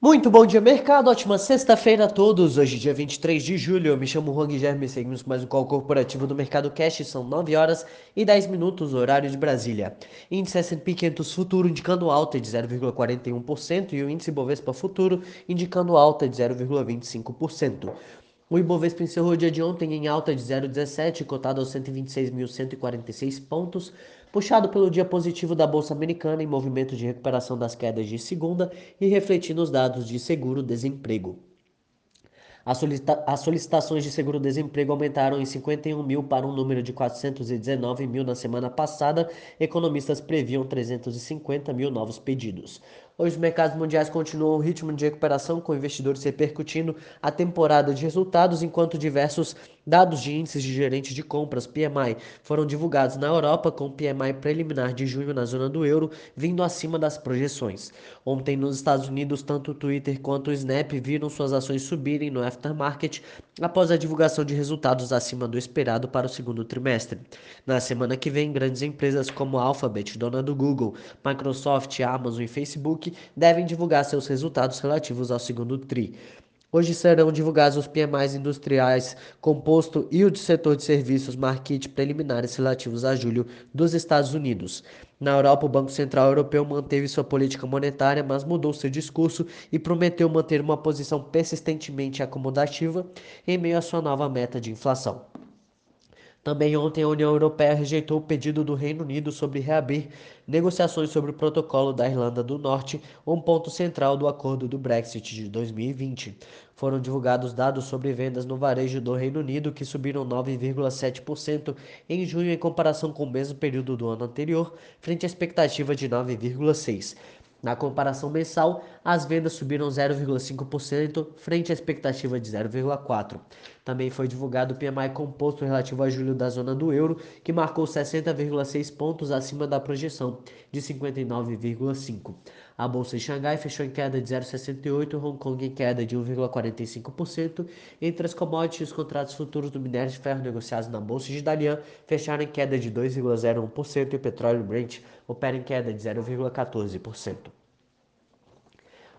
Muito bom dia, mercado. Ótima sexta-feira a todos. Hoje, dia 23 de julho, eu me chamo Juan Guilherme e seguimos com mais um call corporativo do Mercado Cash. São 9 horas e 10 minutos, horário de Brasília. Índice S&P 500 futuro indicando alta de 0,41% e o índice Bovespa futuro indicando alta de 0,25%. O Ibovespa encerrou o dia de ontem em alta de 0,17, cotado aos 126.146 pontos, puxado pelo dia positivo da Bolsa Americana em movimento de recuperação das quedas de segunda e refletindo os dados de seguro-desemprego. As, solicita as solicitações de seguro-desemprego aumentaram em 51 mil para um número de 419 mil na semana passada. Economistas previam 350 mil novos pedidos. Os mercados mundiais continuam o ritmo de recuperação, com investidores repercutindo a temporada de resultados, enquanto diversos dados de índices de gerentes de compras, PMI, foram divulgados na Europa, com o PMI preliminar de junho na zona do euro vindo acima das projeções. Ontem, nos Estados Unidos, tanto o Twitter quanto o Snap viram suas ações subirem no aftermarket após a divulgação de resultados acima do esperado para o segundo trimestre. Na semana que vem, grandes empresas como Alphabet, dona do Google, Microsoft, Amazon e Facebook devem divulgar seus resultados relativos ao segundo TRI. Hoje serão divulgados os PMIs industriais, composto e o do setor de serviços market preliminares relativos a julho dos Estados Unidos. Na Europa, o Banco Central Europeu manteve sua política monetária, mas mudou seu discurso e prometeu manter uma posição persistentemente acomodativa em meio à sua nova meta de inflação. Também ontem a União Europeia rejeitou o pedido do Reino Unido sobre reabrir negociações sobre o protocolo da Irlanda do Norte, um ponto central do acordo do Brexit de 2020. Foram divulgados dados sobre vendas no varejo do Reino Unido que subiram 9,7% em junho em comparação com o mesmo período do ano anterior, frente à expectativa de 9,6%. Na comparação mensal, as vendas subiram 0,5% frente à expectativa de 0,4%. Também foi divulgado o PMI composto relativo a julho da zona do euro, que marcou 60,6 pontos acima da projeção de 59,5. A bolsa de Xangai fechou em queda de 0,68, Hong Kong em queda de 1,45%. Entre as commodities, os contratos futuros do minério de ferro negociados na bolsa de Dalian fecharam em queda de 2,01% e o petróleo Brent opera em queda de 0,14%.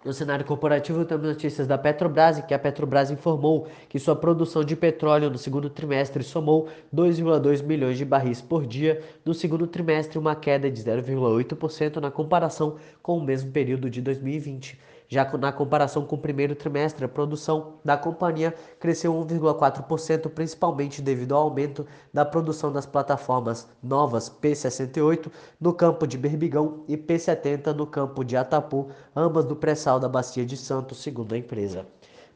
No cenário corporativo, temos notícias da Petrobras, em que a Petrobras informou que sua produção de petróleo no segundo trimestre somou 2,2 milhões de barris por dia, no segundo trimestre, uma queda de 0,8% na comparação com o mesmo período de 2020. Já na comparação com o primeiro trimestre, a produção da companhia cresceu 1,4%, principalmente devido ao aumento da produção das plataformas novas P68 no campo de Berbigão e P70 no campo de Atapu, ambas do pré-sal da Bacia de Santos, segundo a empresa.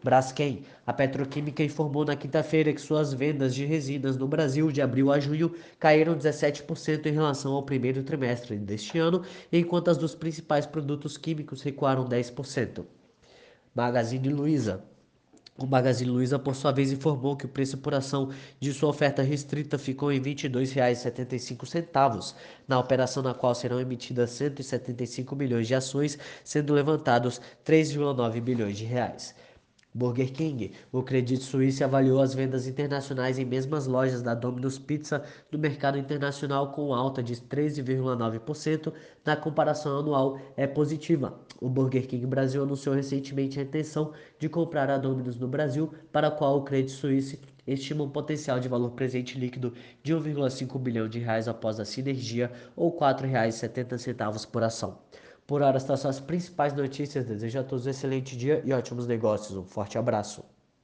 Braskem. A petroquímica informou na quinta-feira que suas vendas de resinas no Brasil de abril a junho caíram 17% em relação ao primeiro trimestre deste ano, enquanto as dos principais produtos químicos recuaram 10%. Magazine Luiza. O Magazine Luiza, por sua vez, informou que o preço por ação de sua oferta restrita ficou em R$ 22,75, na operação na qual serão emitidas 175 milhões de ações, sendo levantados 3,9 bilhões de reais. Burger King. O Credit Suisse avaliou as vendas internacionais em mesmas lojas da Domino's Pizza no mercado internacional com alta de 13,9%. Na comparação anual é positiva. O Burger King Brasil anunciou recentemente a intenção de comprar a Domino's no Brasil, para a qual o Credit Suisse estima um potencial de valor presente líquido de 1,5 bilhão de reais após a sinergia ou R$ 4,70 por ação. Por hora, estas são as principais notícias. Desejo a todos um excelente dia e ótimos negócios. Um forte abraço.